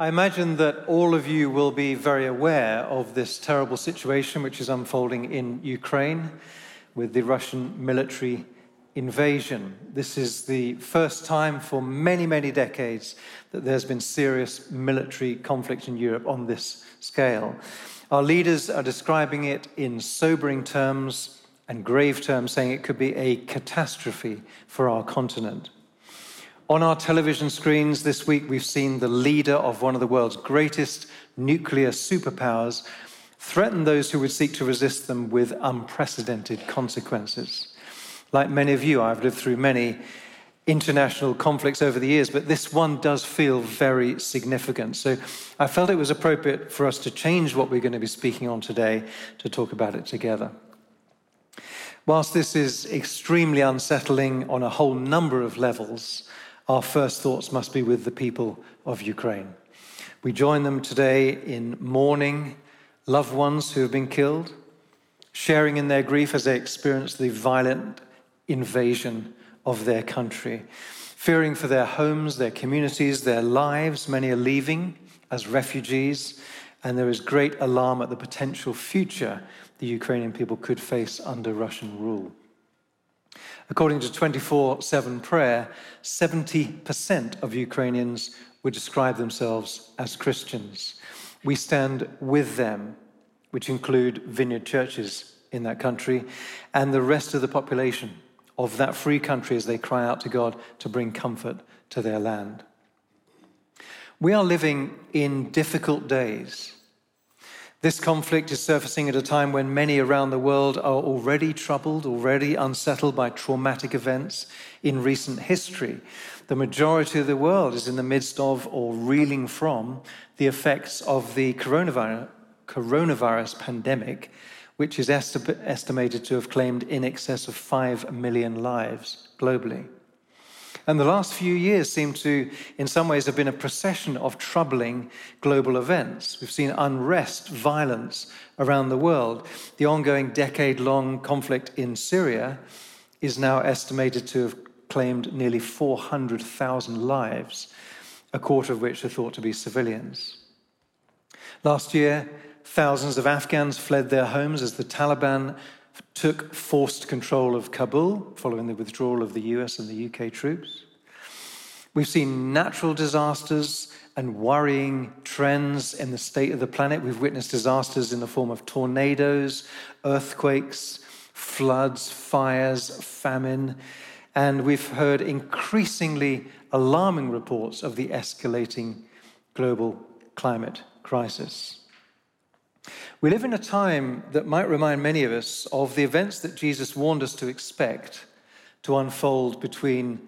I imagine that all of you will be very aware of this terrible situation which is unfolding in Ukraine with the Russian military invasion. This is the first time for many, many decades that there's been serious military conflict in Europe on this scale. Our leaders are describing it in sobering terms and grave terms, saying it could be a catastrophe for our continent. On our television screens this week, we've seen the leader of one of the world's greatest nuclear superpowers threaten those who would seek to resist them with unprecedented consequences. Like many of you, I've lived through many international conflicts over the years, but this one does feel very significant. So I felt it was appropriate for us to change what we're going to be speaking on today to talk about it together. Whilst this is extremely unsettling on a whole number of levels, our first thoughts must be with the people of Ukraine. We join them today in mourning loved ones who have been killed, sharing in their grief as they experience the violent invasion of their country, fearing for their homes, their communities, their lives. Many are leaving as refugees, and there is great alarm at the potential future the Ukrainian people could face under Russian rule. According to 24 7 prayer, 70% of Ukrainians would describe themselves as Christians. We stand with them, which include vineyard churches in that country, and the rest of the population of that free country as they cry out to God to bring comfort to their land. We are living in difficult days this conflict is surfacing at a time when many around the world are already troubled, already unsettled by traumatic events in recent history. The majority of the world is in the midst of or reeling from the effects of the coronavirus, coronavirus pandemic, which is esti- estimated to have claimed in excess of 5 million lives globally. And the last few years seem to, in some ways, have been a procession of troubling global events. We've seen unrest, violence around the world. The ongoing decade long conflict in Syria is now estimated to have claimed nearly 400,000 lives, a quarter of which are thought to be civilians. Last year, thousands of Afghans fled their homes as the Taliban took forced control of Kabul following the withdrawal of the US and the UK troops. We've seen natural disasters and worrying trends in the state of the planet. We've witnessed disasters in the form of tornadoes, earthquakes, floods, fires, famine, and we've heard increasingly alarming reports of the escalating global climate crisis. We live in a time that might remind many of us of the events that Jesus warned us to expect to unfold between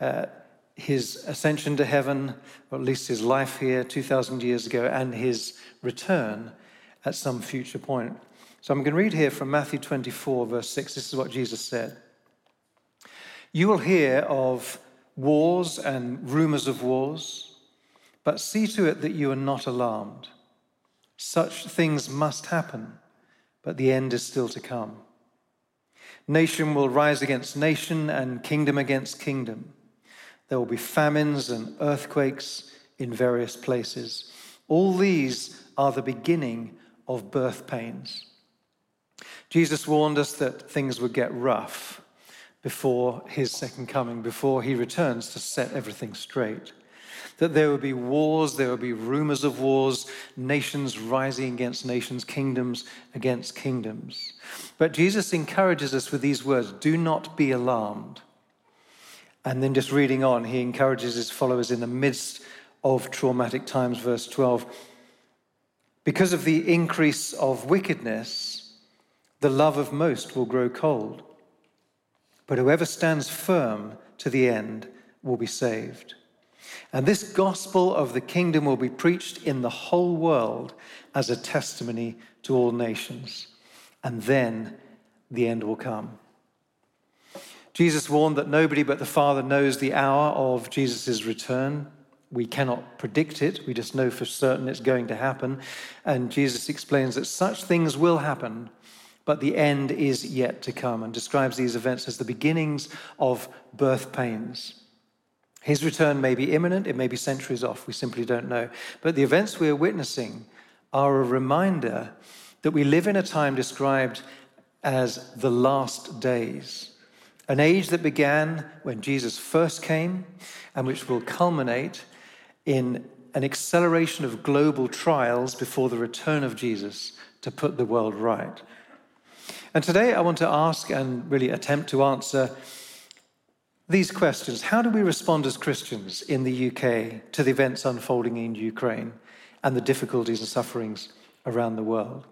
uh, his ascension to heaven, or at least his life here 2,000 years ago, and his return at some future point. So I'm going to read here from Matthew 24, verse 6. This is what Jesus said You will hear of wars and rumors of wars, but see to it that you are not alarmed. Such things must happen, but the end is still to come. Nation will rise against nation and kingdom against kingdom. There will be famines and earthquakes in various places. All these are the beginning of birth pains. Jesus warned us that things would get rough before his second coming, before he returns to set everything straight that there would be wars, there would be rumors of wars, nations rising against nations, kingdoms against kingdoms. But Jesus encourages us with these words do not be alarmed. And then just reading on, he encourages his followers in the midst of traumatic times, verse 12. Because of the increase of wickedness, the love of most will grow cold. But whoever stands firm to the end will be saved. And this gospel of the kingdom will be preached in the whole world as a testimony to all nations. And then the end will come. Jesus warned that nobody but the Father knows the hour of Jesus' return. We cannot predict it, we just know for certain it's going to happen. And Jesus explains that such things will happen, but the end is yet to come, and describes these events as the beginnings of birth pains. His return may be imminent, it may be centuries off, we simply don't know. But the events we are witnessing are a reminder that we live in a time described as the last days, an age that began when Jesus first came and which will culminate in an acceleration of global trials before the return of Jesus to put the world right. And today I want to ask and really attempt to answer these questions. How do we respond as Christians in the UK to the events unfolding in Ukraine and the difficulties and sufferings around the world?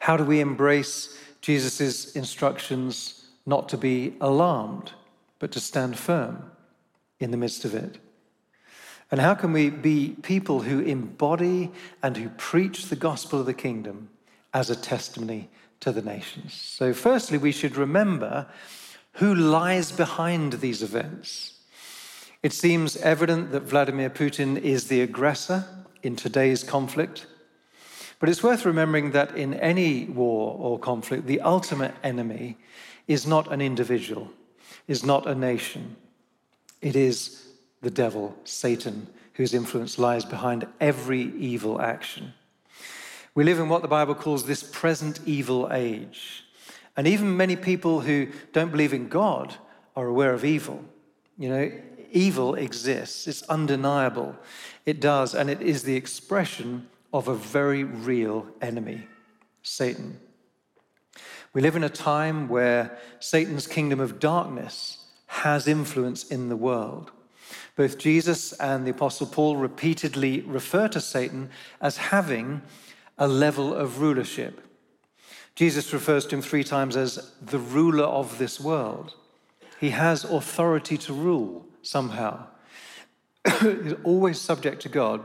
How do we embrace Jesus' instructions not to be alarmed, but to stand firm in the midst of it? And how can we be people who embody and who preach the gospel of the kingdom as a testimony to the nations? So, firstly, we should remember who lies behind these events? It seems evident that Vladimir Putin is the aggressor in today's conflict. But it's worth remembering that in any war or conflict, the ultimate enemy is not an individual, is not a nation. It is the devil, Satan, whose influence lies behind every evil action. We live in what the Bible calls this present evil age. And even many people who don't believe in God are aware of evil. You know, evil exists, it's undeniable. It does, and it is the expression of a very real enemy, Satan. We live in a time where Satan's kingdom of darkness has influence in the world. Both Jesus and the Apostle Paul repeatedly refer to Satan as having a level of rulership. Jesus refers to him three times as the ruler of this world. He has authority to rule somehow. He's always subject to God,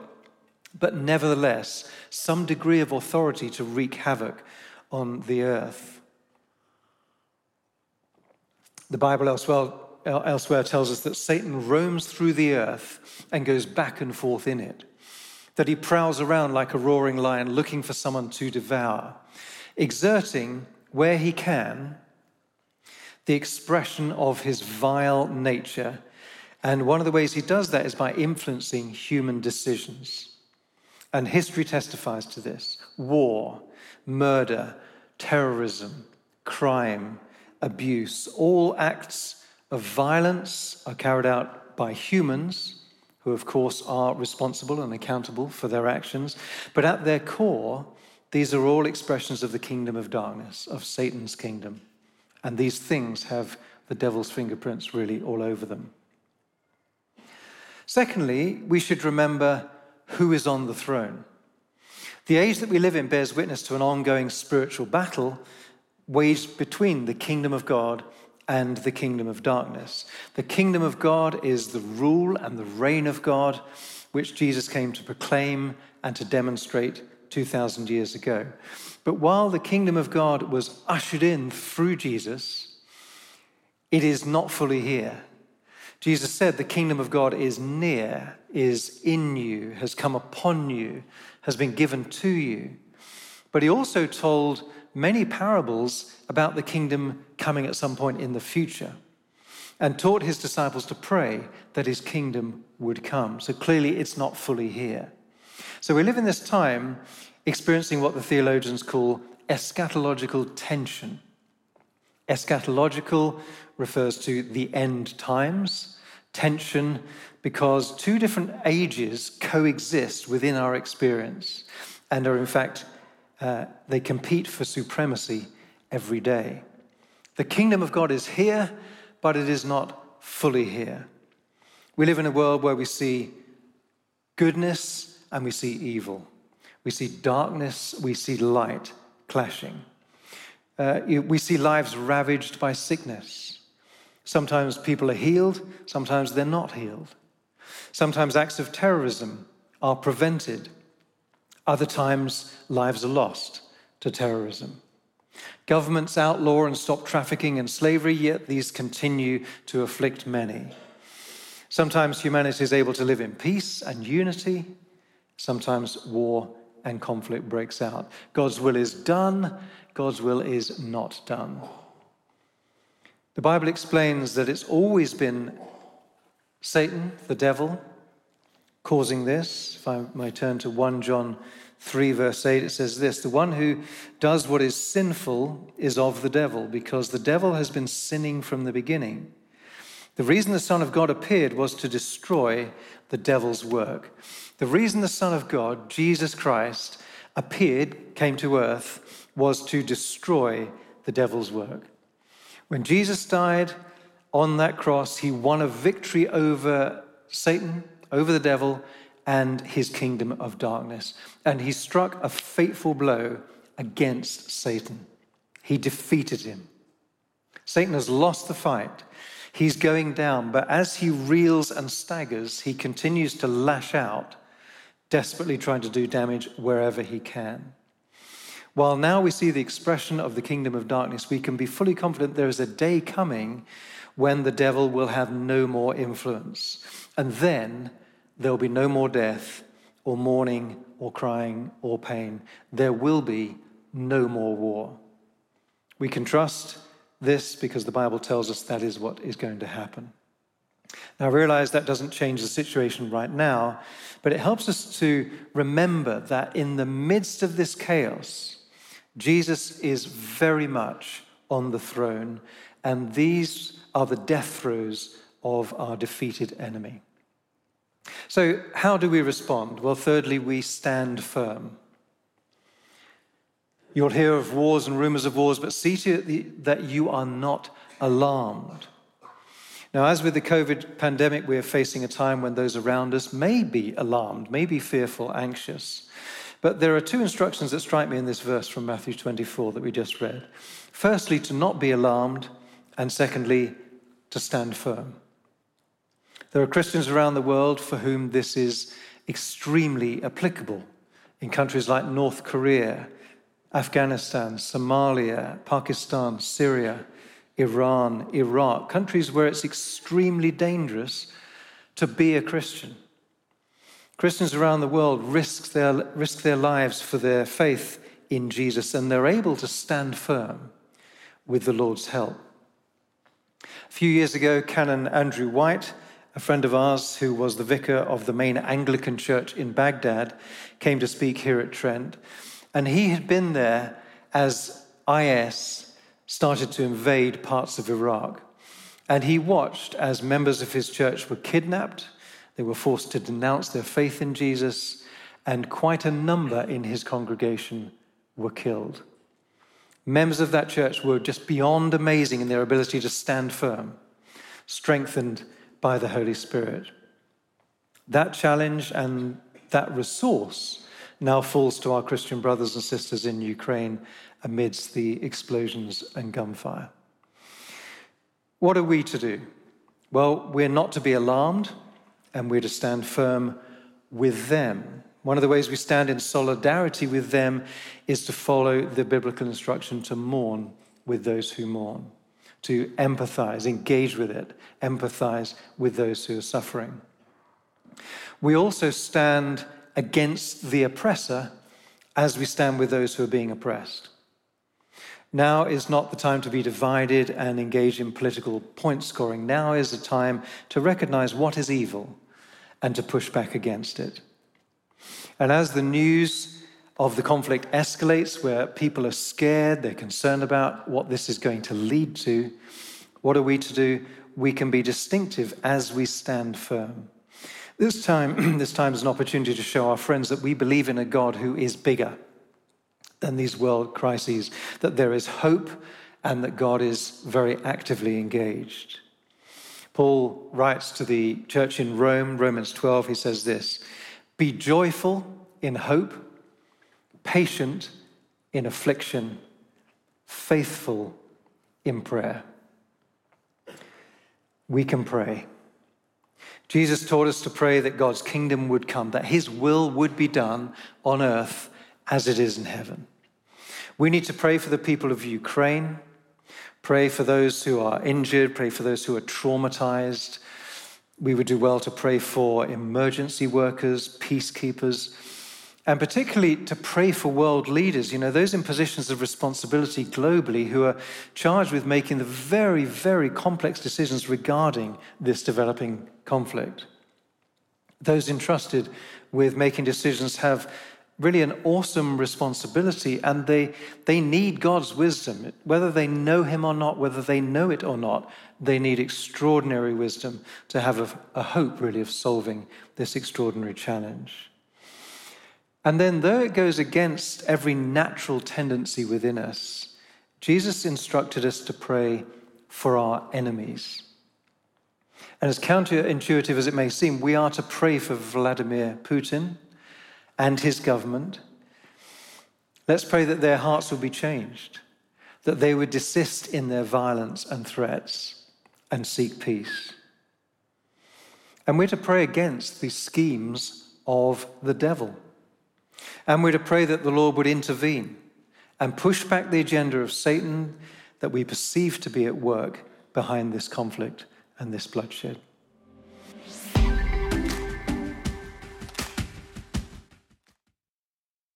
but nevertheless, some degree of authority to wreak havoc on the earth. The Bible elsewhere, elsewhere tells us that Satan roams through the earth and goes back and forth in it, that he prowls around like a roaring lion looking for someone to devour exerting where he can the expression of his vile nature. And one of the ways he does that is by influencing human decisions. And history testifies to this war, murder, terrorism, crime, abuse, all acts of violence are carried out by humans, who, of course, are responsible and accountable for their actions. But at their core, these are all expressions of the kingdom of darkness, of Satan's kingdom. And these things have the devil's fingerprints really all over them. Secondly, we should remember who is on the throne. The age that we live in bears witness to an ongoing spiritual battle waged between the kingdom of God and the kingdom of darkness. The kingdom of God is the rule and the reign of God, which Jesus came to proclaim and to demonstrate 2,000 years ago. But while the kingdom of God was ushered in through Jesus, it is not fully here. Jesus said, The kingdom of God is near, is in you, has come upon you, has been given to you. But he also told many parables about the kingdom coming at some point in the future and taught his disciples to pray that his kingdom would come. So clearly, it's not fully here. So we live in this time experiencing what the theologians call eschatological tension. Eschatological refers to the end times, tension because two different ages coexist within our experience and are, in fact, uh, they compete for supremacy every day. The kingdom of God is here, but it is not fully here. We live in a world where we see goodness and we see evil. We see darkness, we see light clashing. Uh, we see lives ravaged by sickness. Sometimes people are healed, sometimes they're not healed. Sometimes acts of terrorism are prevented. Other times, lives are lost to terrorism. Governments outlaw and stop trafficking and slavery, yet these continue to afflict many. Sometimes humanity is able to live in peace and unity, Sometimes war and conflict breaks out. God's will is done, God's will is not done. The Bible explains that it's always been Satan, the devil, causing this. If I may turn to 1 John 3, verse 8, it says this The one who does what is sinful is of the devil, because the devil has been sinning from the beginning. The reason the Son of God appeared was to destroy the devil's work. The reason the Son of God, Jesus Christ, appeared, came to earth, was to destroy the devil's work. When Jesus died on that cross, he won a victory over Satan, over the devil, and his kingdom of darkness. And he struck a fateful blow against Satan. He defeated him. Satan has lost the fight. He's going down, but as he reels and staggers, he continues to lash out, desperately trying to do damage wherever he can. While now we see the expression of the kingdom of darkness, we can be fully confident there is a day coming when the devil will have no more influence. And then there will be no more death, or mourning, or crying, or pain. There will be no more war. We can trust this because the Bible tells us that is what is going to happen. Now, I realize that doesn't change the situation right now, but it helps us to remember that in the midst of this chaos, Jesus is very much on the throne, and these are the death throes of our defeated enemy. So, how do we respond? Well, thirdly, we stand firm. You'll hear of wars and rumors of wars, but see to it that you are not alarmed. Now, as with the COVID pandemic, we are facing a time when those around us may be alarmed, may be fearful, anxious. But there are two instructions that strike me in this verse from Matthew 24 that we just read. Firstly, to not be alarmed, and secondly, to stand firm. There are Christians around the world for whom this is extremely applicable in countries like North Korea, Afghanistan, Somalia, Pakistan, Syria, Iran, Iraq, countries where it's extremely dangerous to be a Christian. Christians around the world risk their, risk their lives for their faith in Jesus, and they're able to stand firm with the Lord's help. A few years ago, Canon Andrew White, a friend of ours who was the vicar of the main Anglican church in Baghdad, came to speak here at Trent. And he had been there as IS started to invade parts of Iraq. And he watched as members of his church were kidnapped, they were forced to denounce their faith in Jesus, and quite a number in his congregation were killed. Members of that church were just beyond amazing in their ability to stand firm, strengthened by the Holy Spirit. That challenge and that resource now falls to our Christian brothers and sisters in Ukraine amidst the explosions and gunfire. What are we to do? Well, we're not to be alarmed and we're to stand firm with them. One of the ways we stand in solidarity with them is to follow the biblical instruction to mourn with those who mourn, to empathize, engage with it, empathize with those who are suffering. We also stand against the oppressor as we stand with those who are being oppressed. Now is not the time to be divided and engage in political point scoring. Now is the time to recognize what is evil and to push back against it. And as the news of the conflict escalates, where people are scared, they're concerned about what this is going to lead to, what are we to do? We can be distinctive as we stand firm. This time, this time is an opportunity to show our friends that we believe in a God who is bigger than these world crises, that there is hope and that God is very actively engaged. Paul writes to the church in Rome, Romans 12, he says this Be joyful in hope, patient in affliction, faithful in prayer. We can pray. Jesus taught us to pray that God's kingdom would come, that his will would be done on earth as it is in heaven. We need to pray for the people of Ukraine, pray for those who are injured, pray for those who are traumatized. We would do well to pray for emergency workers, peacekeepers, and particularly to pray for world leaders, you know, those in positions of responsibility globally who are charged with making the very, very complex decisions regarding this developing conflict. Those entrusted with making decisions have really an awesome responsibility and they, they need God's wisdom. Whether they know Him or not, whether they know it or not, they need extraordinary wisdom to have a, a hope, really, of solving this extraordinary challenge. And then, though it goes against every natural tendency within us, Jesus instructed us to pray for our enemies. And as counterintuitive as it may seem, we are to pray for Vladimir Putin and his government. Let's pray that their hearts will be changed, that they would desist in their violence and threats and seek peace. And we're to pray against the schemes of the devil. And we're to pray that the Lord would intervene and push back the agenda of Satan that we perceive to be at work behind this conflict and this bloodshed.